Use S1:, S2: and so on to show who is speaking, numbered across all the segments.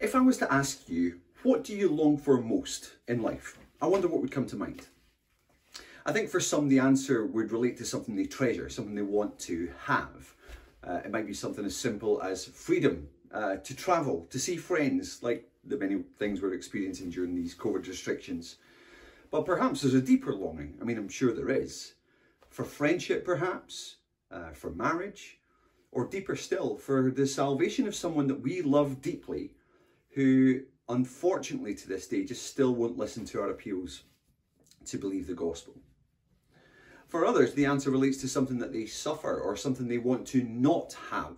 S1: If I was to ask you, what do you long for most in life? I wonder what would come to mind. I think for some, the answer would relate to something they treasure, something they want to have. Uh, it might be something as simple as freedom uh, to travel, to see friends, like the many things we're experiencing during these COVID restrictions. But perhaps there's a deeper longing. I mean, I'm sure there is. For friendship, perhaps, uh, for marriage, or deeper still, for the salvation of someone that we love deeply who unfortunately to this day just still won't listen to our appeals to believe the gospel. For others, the answer relates to something that they suffer or something they want to not have,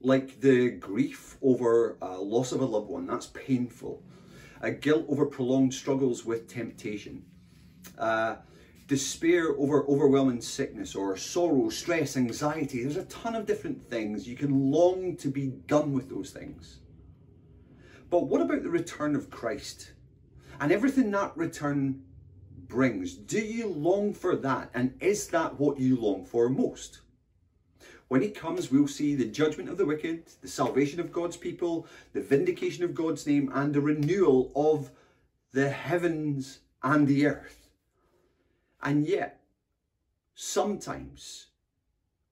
S1: like the grief over a loss of a loved one, that's painful, a guilt over prolonged struggles with temptation, uh, despair over overwhelming sickness or sorrow, stress, anxiety. There's a ton of different things. You can long to be done with those things. But what about the return of Christ and everything that return brings. Do you long for that? And is that what you long for most? When he comes, we'll see the judgment of the wicked, the salvation of God's people, the vindication of God's name, and the renewal of the heavens and the earth. And yet, sometimes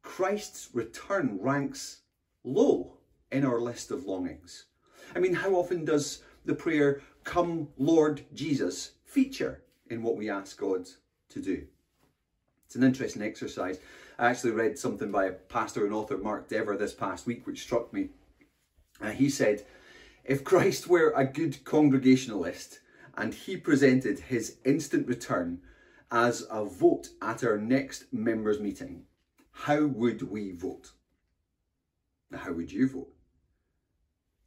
S1: Christ's return ranks low in our list of longings. I mean, how often does the prayer, Come Lord Jesus, feature in what we ask God to do. It's an interesting exercise. I actually read something by a pastor and author, Mark Dever, this past week, which struck me. Uh, he said, If Christ were a good congregationalist and he presented his instant return as a vote at our next members' meeting, how would we vote? How would you vote?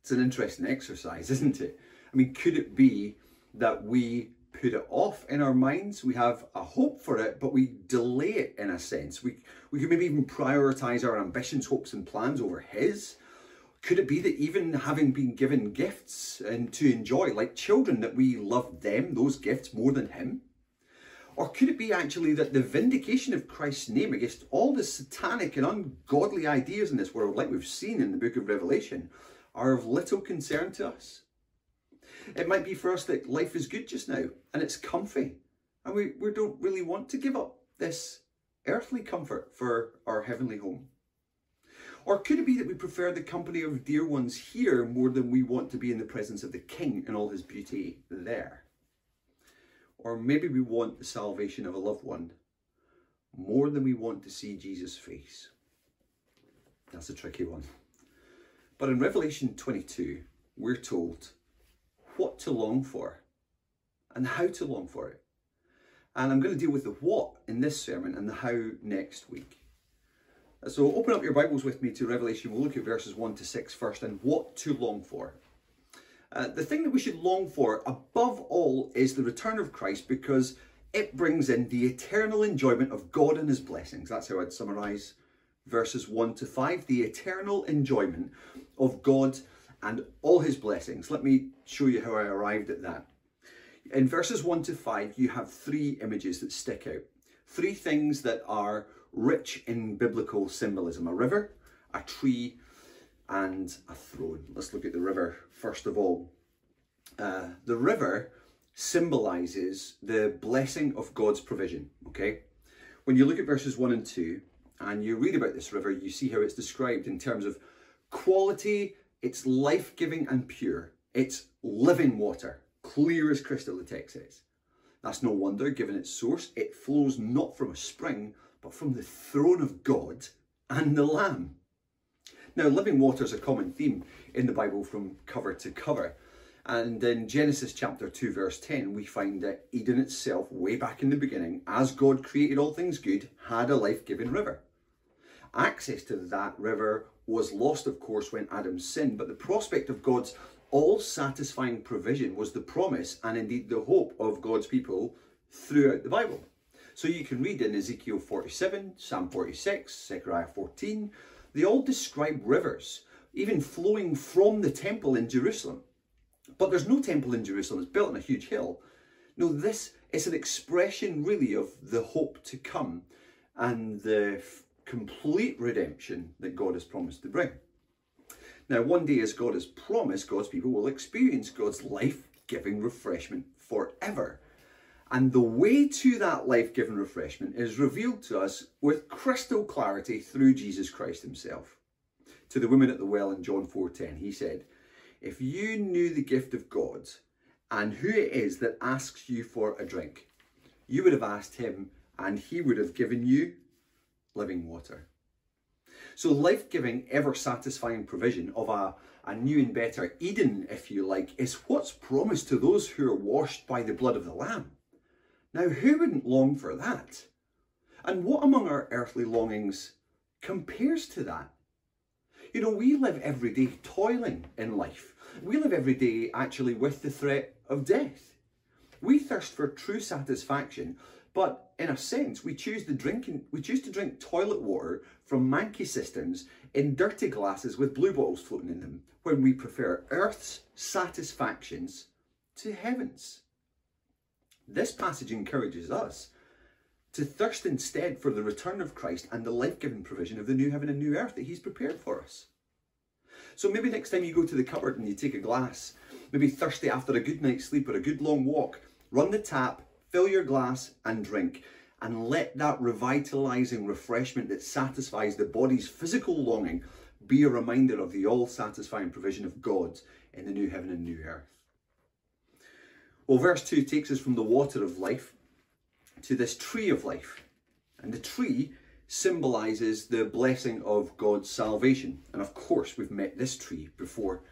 S1: It's an interesting exercise, isn't it? I mean, could it be that we put it off in our minds. We have a hope for it, but we delay it in a sense. We, we could maybe even prioritize our ambitions, hopes, and plans over His. Could it be that even having been given gifts and to enjoy, like children, that we love them, those gifts, more than Him? Or could it be actually that the vindication of Christ's name against all the satanic and ungodly ideas in this world, like we've seen in the book of Revelation, are of little concern to us? It might be for us that life is good just now and it's comfy and we, we don't really want to give up this earthly comfort for our heavenly home. Or could it be that we prefer the company of dear ones here more than we want to be in the presence of the King and all his beauty there? Or maybe we want the salvation of a loved one more than we want to see Jesus' face. That's a tricky one. But in Revelation 22, we're told what to long for and how to long for it. And I'm going to deal with the what in this sermon and the how next week. So open up your Bibles with me to Revelation. We'll look at verses 1 to 6 first and what to long for. Uh, the thing that we should long for above all is the return of Christ because it brings in the eternal enjoyment of God and his blessings. That's how I'd summarize verses 1 to 5. The eternal enjoyment of God and all his blessings. Let me show you how I arrived at that. In verses 1 to 5, you have three images that stick out. Three things that are rich in biblical symbolism a river, a tree, and a throne. Let's look at the river first of all. Uh, the river symbolizes the blessing of God's provision, okay? When you look at verses 1 and 2 and you read about this river, you see how it's described in terms of quality it's life giving and pure. It's living water, clear as crystal, the text says. That's no wonder, given its source. It flows not from a spring, but from the throne of God and the Lamb. Now, living water is a common theme in the Bible from cover to cover. And in Genesis chapter 2, verse 10, we find that Eden itself, way back in the beginning, as God created all things good, had a life giving river. Access to that river was lost, of course, when Adam sinned, but the prospect of God's all satisfying provision was the promise and indeed the hope of God's people throughout the Bible. So you can read in Ezekiel 47, Psalm 46, Zechariah 14, they all describe rivers, even flowing from the temple in Jerusalem. But there's no temple in Jerusalem, it's built on a huge hill. No, this is an expression really of the hope to come and the complete redemption that God has promised to bring. Now, one day, as God has promised, God's people will experience God's life giving refreshment forever. And the way to that life giving refreshment is revealed to us with crystal clarity through Jesus Christ Himself. To the woman at the well in John 4:10, He said, If you knew the gift of God and who it is that asks you for a drink, you would have asked Him, and He would have given you living water. So, life giving, ever satisfying provision of a, a new and better Eden, if you like, is what's promised to those who are washed by the blood of the Lamb. Now, who wouldn't long for that? And what among our earthly longings compares to that? You know, we live every day toiling in life. We live every day actually with the threat of death. We thirst for true satisfaction but in a sense, we choose to drink we choose to drink toilet water from manky cisterns in dirty glasses with blue bottles floating in them, when we prefer earth's satisfactions to heaven's. This passage encourages us to thirst instead for the return of Christ and the life-giving provision of the new heaven and new earth that He's prepared for us. So maybe next time you go to the cupboard and you take a glass, maybe thirsty after a good night's sleep or a good long walk, run the tap Fill your glass and drink, and let that revitalizing refreshment that satisfies the body's physical longing be a reminder of the all satisfying provision of God in the new heaven and new earth. Well, verse 2 takes us from the water of life to this tree of life. And the tree symbolizes the blessing of God's salvation. And of course, we've met this tree before.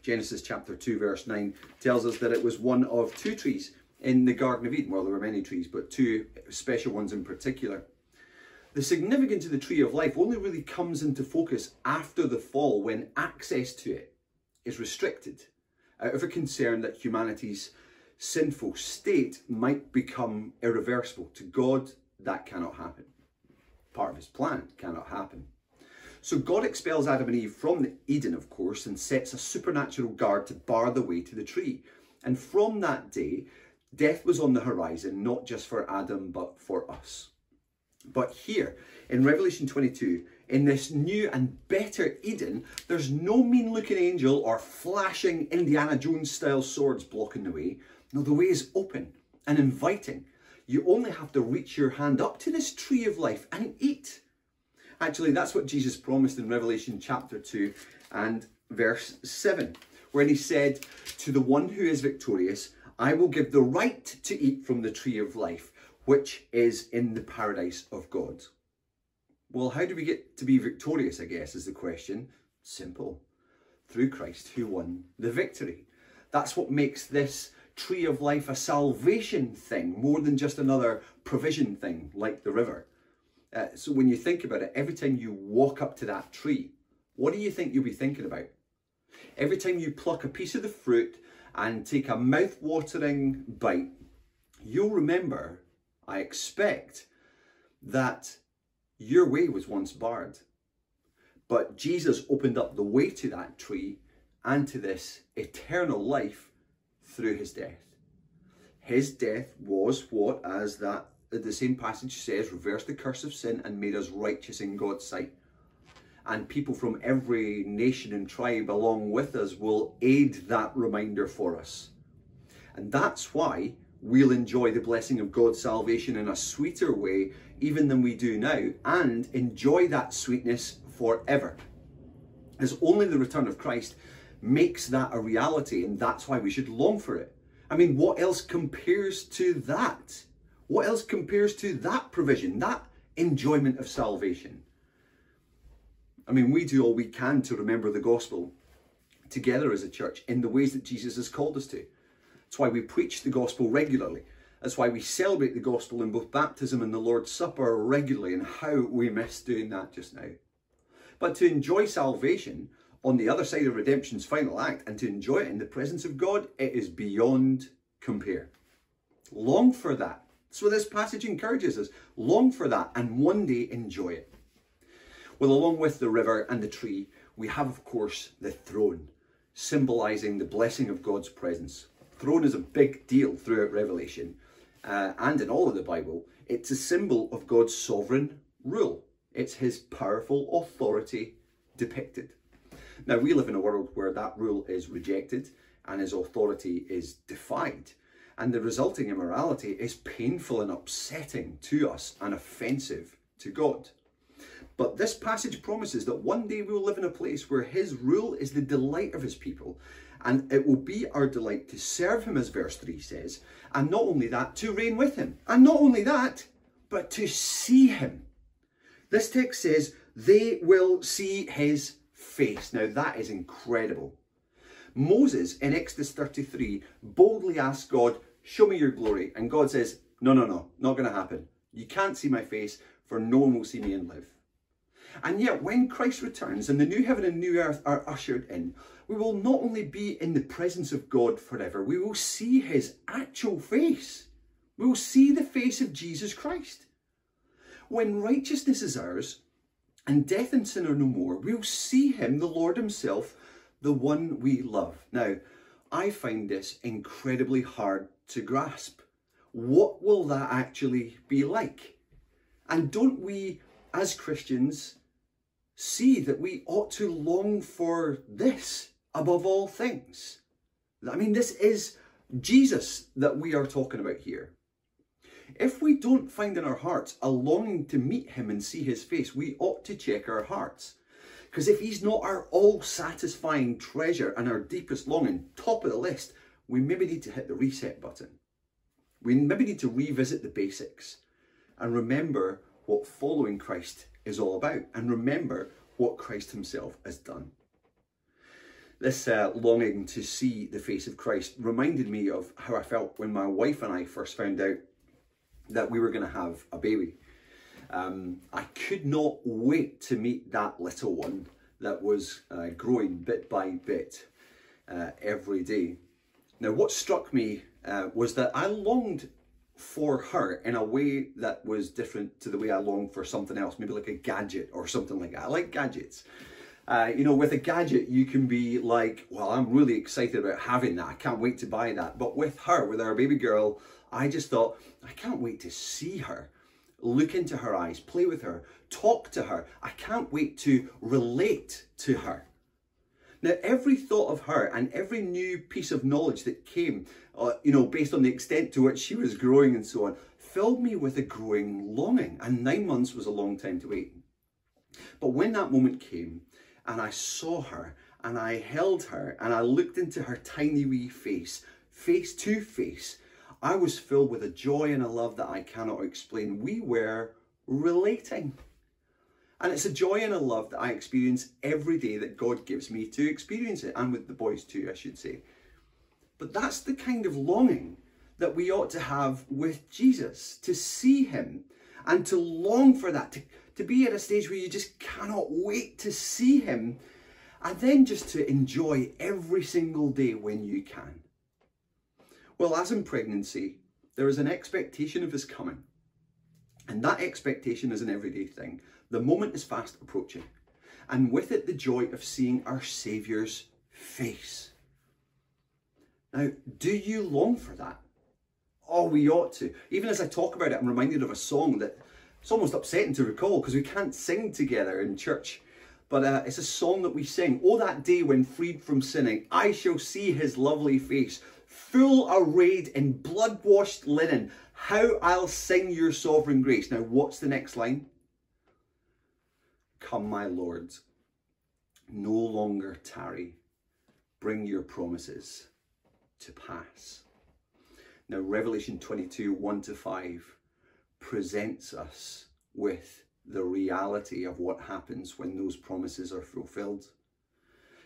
S1: Genesis chapter 2, verse 9 tells us that it was one of two trees in the Garden of Eden. Well, there were many trees, but two special ones in particular. The significance of the tree of life only really comes into focus after the fall when access to it is restricted out of a concern that humanity's sinful state might become irreversible. To God, that cannot happen. Part of his plan cannot happen. So God expels Adam and Eve from the Eden, of course, and sets a supernatural guard to bar the way to the tree. And from that day, Death was on the horizon, not just for Adam, but for us. But here, in Revelation 22, in this new and better Eden, there's no mean looking angel or flashing Indiana Jones style swords blocking the way. No, the way is open and inviting. You only have to reach your hand up to this tree of life and eat. Actually, that's what Jesus promised in Revelation chapter 2 and verse 7, when he said, To the one who is victorious, I will give the right to eat from the tree of life, which is in the paradise of God. Well, how do we get to be victorious, I guess, is the question. Simple. Through Christ who won the victory. That's what makes this tree of life a salvation thing more than just another provision thing like the river. Uh, so when you think about it, every time you walk up to that tree, what do you think you'll be thinking about? Every time you pluck a piece of the fruit and take a mouth-watering bite, you'll remember, I expect, that your way was once barred. But Jesus opened up the way to that tree and to this eternal life through his death. His death was what, as that the same passage says, reversed the curse of sin and made us righteous in God's sight and people from every nation and tribe along with us will aid that reminder for us. And that's why we'll enjoy the blessing of God's salvation in a sweeter way even than we do now and enjoy that sweetness forever. As only the return of Christ makes that a reality and that's why we should long for it. I mean, what else compares to that? What else compares to that provision, that enjoyment of salvation? I mean, we do all we can to remember the gospel together as a church in the ways that Jesus has called us to. That's why we preach the gospel regularly. That's why we celebrate the gospel in both baptism and the Lord's Supper regularly, and how we miss doing that just now. But to enjoy salvation on the other side of redemption's final act and to enjoy it in the presence of God, it is beyond compare. Long for that. So this passage encourages us. Long for that and one day enjoy it. Well, along with the river and the tree, we have, of course, the throne, symbolizing the blessing of God's presence. Throne is a big deal throughout Revelation uh, and in all of the Bible. It's a symbol of God's sovereign rule. It's his powerful authority depicted. Now, we live in a world where that rule is rejected and his authority is defied. And the resulting immorality is painful and upsetting to us and offensive to God. But this passage promises that one day we will live in a place where his rule is the delight of his people. And it will be our delight to serve him, as verse 3 says. And not only that, to reign with him. And not only that, but to see him. This text says, they will see his face. Now that is incredible. Moses in Exodus 33 boldly asks God, Show me your glory. And God says, No, no, no, not going to happen. You can't see my face, for no one will see me and live. And yet, when Christ returns and the new heaven and new earth are ushered in, we will not only be in the presence of God forever, we will see his actual face. We will see the face of Jesus Christ. When righteousness is ours and death and sin are no more, we'll see him, the Lord himself, the one we love. Now, I find this incredibly hard to grasp. What will that actually be like? And don't we, as Christians, see that we ought to long for this above all things? I mean, this is Jesus that we are talking about here. If we don't find in our hearts a longing to meet him and see his face, we ought to check our hearts. Because if he's not our all satisfying treasure and our deepest longing, top of the list, we maybe need to hit the reset button. We maybe need to revisit the basics and remember what following Christ is all about and remember what Christ himself has done. This uh, longing to see the face of Christ reminded me of how I felt when my wife and I first found out that we were going to have a baby. Um, I could not wait to meet that little one that was uh, growing bit by bit uh, every day. Now, what struck me uh, was that I longed for her in a way that was different to the way I longed for something else, maybe like a gadget or something like that. I like gadgets. Uh, you know, with a gadget, you can be like, well, I'm really excited about having that. I can't wait to buy that. But with her, with our baby girl, I just thought, I can't wait to see her, look into her eyes, play with her, talk to her. I can't wait to relate to her. Now, every thought of her and every new piece of knowledge that came, uh, you know, based on the extent to which she was growing and so on, filled me with a growing longing. And nine months was a long time to wait. But when that moment came and I saw her and I held her and I looked into her tiny wee face, face to face, I was filled with a joy and a love that I cannot explain. We were relating. And it's a joy and a love that I experience every day that God gives me to experience it, and with the boys too, I should say. But that's the kind of longing that we ought to have with Jesus, to see him and to long for that, to, to be at a stage where you just cannot wait to see him, and then just to enjoy every single day when you can. Well, as in pregnancy, there is an expectation of his coming. And that expectation is an everyday thing. The moment is fast approaching. And with it, the joy of seeing our Saviour's face. Now, do you long for that? Oh, we ought to. Even as I talk about it, I'm reminded of a song that it's almost upsetting to recall because we can't sing together in church. But uh, it's a song that we sing. Oh, that day when freed from sinning, I shall see his lovely face full arrayed in blood washed linen. How I'll sing your sovereign grace. Now, what's the next line? Come, my Lord, no longer tarry, bring your promises to pass. Now, Revelation 22 1 to 5 presents us with the reality of what happens when those promises are fulfilled.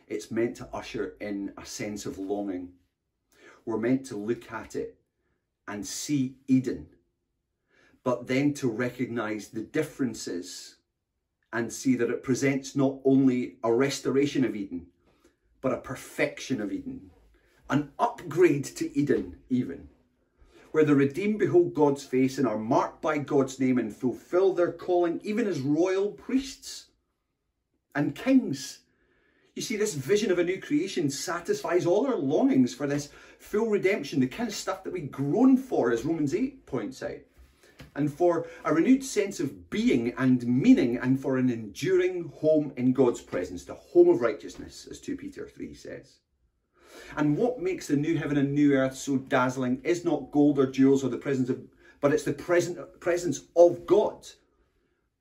S1: It's meant to usher in a sense of longing we're meant to look at it and see Eden, but then to recognize the differences and see that it presents not only a restoration of Eden, but a perfection of Eden, an upgrade to Eden, even, where the redeemed behold God's face and are marked by God's name and fulfill their calling, even as royal priests and kings you see, this vision of a new creation satisfies all our longings for this full redemption, the kind of stuff that we groan for, as Romans 8 points out. and for a renewed sense of being and meaning, and for an enduring home in God's presence, the home of righteousness, as 2 Peter 3 says. And what makes the new heaven and new earth so dazzling is not gold or jewels or the presence of, but it's the present, presence of God.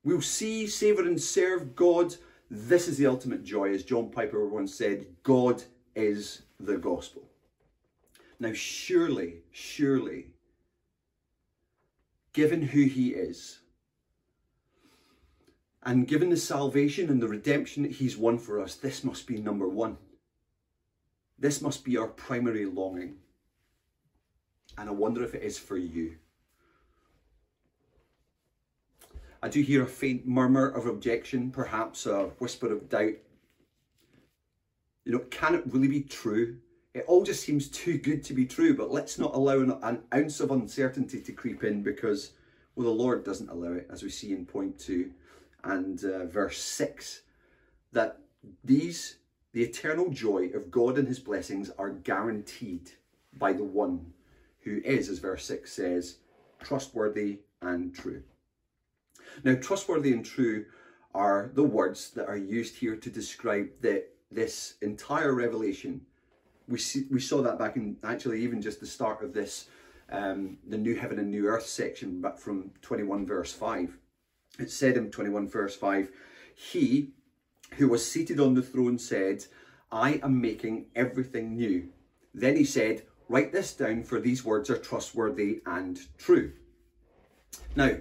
S1: We'll see, savour, and serve God. This is the ultimate joy, as John Piper once said God is the gospel. Now, surely, surely, given who he is, and given the salvation and the redemption that he's won for us, this must be number one. This must be our primary longing. And I wonder if it is for you. I do hear a faint murmur of objection, perhaps a whisper of doubt. You know, can it really be true? It all just seems too good to be true, but let's not allow an, an ounce of uncertainty to creep in because, well, the Lord doesn't allow it, as we see in point two and uh, verse six, that these the eternal joy of God and his blessings are guaranteed by the one who is, as verse 6 says, trustworthy and true. Now, trustworthy and true are the words that are used here to describe the, this entire revelation. We, see, we saw that back in actually even just the start of this, um, the new heaven and new earth section, but from 21 verse 5. It said in 21 verse 5, He, who was seated on the throne said, I am making everything new. Then he said, Write this down, for these words are trustworthy and true. Now,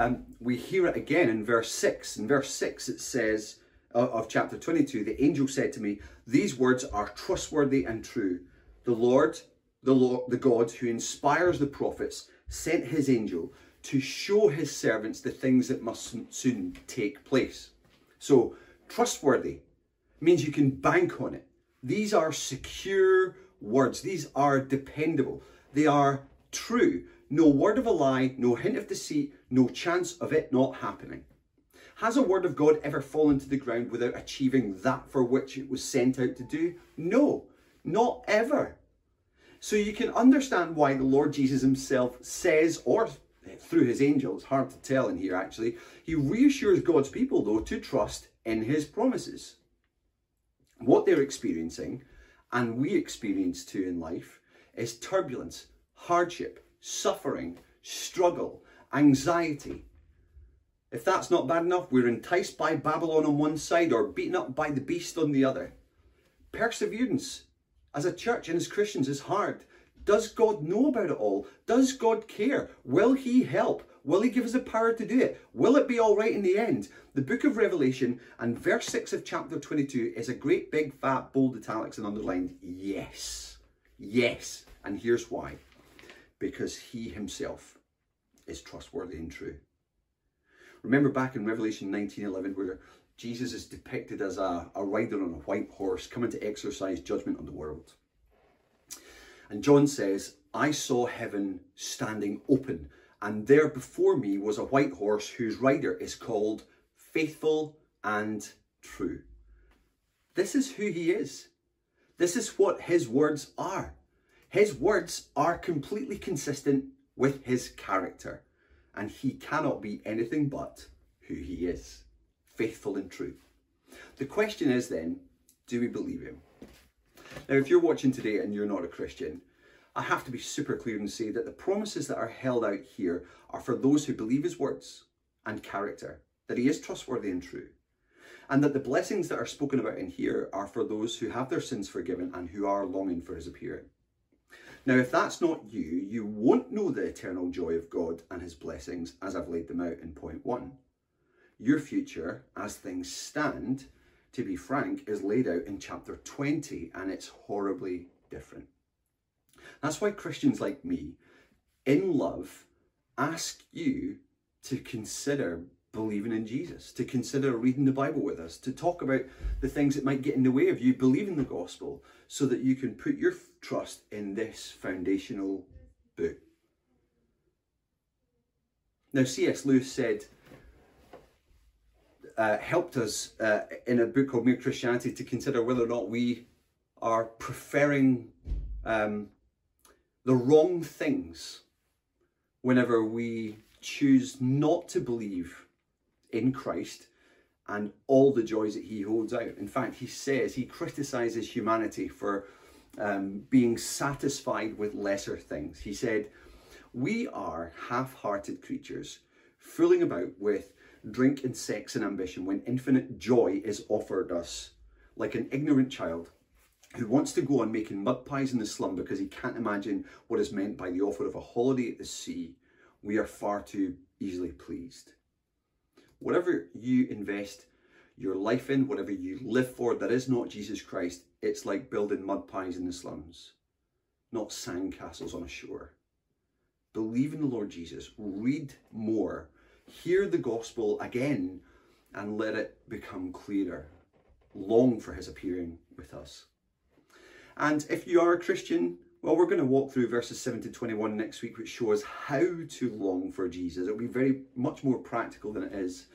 S1: um, we hear it again in verse 6. In verse 6, it says, uh, of chapter 22, the angel said to me, These words are trustworthy and true. The Lord, the Lord, the God who inspires the prophets, sent his angel to show his servants the things that must soon take place. So, Trustworthy means you can bank on it. These are secure words. These are dependable. They are true. No word of a lie, no hint of deceit, no chance of it not happening. Has a word of God ever fallen to the ground without achieving that for which it was sent out to do? No, not ever. So you can understand why the Lord Jesus himself says, or through his angels, hard to tell in here actually, he reassures God's people though to trust in his promises. What they're experiencing, and we experience too in life, is turbulence, hardship, suffering, struggle, anxiety. If that's not bad enough, we're enticed by Babylon on one side or beaten up by the beast on the other. Perseverance as a church and as Christians is hard. Does God know about it all? Does God care? Will He help? Will he give us the power to do it? Will it be all right in the end? The book of Revelation and verse 6 of chapter 22 is a great big fat bold italics and underlined yes. Yes. And here's why. Because he himself is trustworthy and true. Remember back in Revelation 19:11 where Jesus is depicted as a, a rider on a white horse coming to exercise judgment on the world. And John says, I saw heaven standing open and there before me was a white horse whose rider is called Faithful and True. This is who he is. This is what his words are. His words are completely consistent with his character, and he cannot be anything but who he is faithful and true. The question is then do we believe him? Now, if you're watching today and you're not a Christian, I have to be super clear and say that the promises that are held out here are for those who believe his words and character, that he is trustworthy and true, and that the blessings that are spoken about in here are for those who have their sins forgiven and who are longing for his appearing. Now, if that's not you, you won't know the eternal joy of God and his blessings as I've laid them out in point one. Your future, as things stand, to be frank, is laid out in chapter 20 and it's horribly different. That's why Christians like me, in love, ask you to consider believing in Jesus, to consider reading the Bible with us, to talk about the things that might get in the way of you believing the gospel so that you can put your trust in this foundational book. Now, C.S. Lewis said, uh, helped us uh, in a book called Mere Christianity to consider whether or not we are preferring um, the wrong things whenever we choose not to believe in Christ and all the joys that he holds out. In fact, he says he criticizes humanity for um, being satisfied with lesser things. He said, We are half hearted creatures, fooling about with drink and sex and ambition when infinite joy is offered us, like an ignorant child who wants to go on making mud pies in the slum because he can't imagine what is meant by the offer of a holiday at the sea. We are far too easily pleased. Whatever you invest your life in, whatever you live for, that is not Jesus Christ, it's like building mud pies in the slums, not sandcastles on a shore. Believe in the Lord Jesus, read more, hear the gospel again, and let it become clearer. Long for his appearing with us. And if you are a Christian, well, we're going to walk through verses 7 to 21 next week, which shows how to long for Jesus. It'll be very much more practical than it is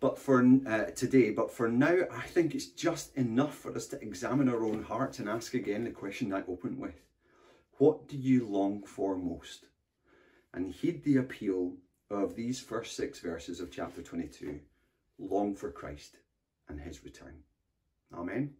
S1: but for uh, today. But for now, I think it's just enough for us to examine our own hearts and ask again the question I opened with. What do you long for most? And heed the appeal of these first six verses of chapter 22. Long for Christ and his return. Amen.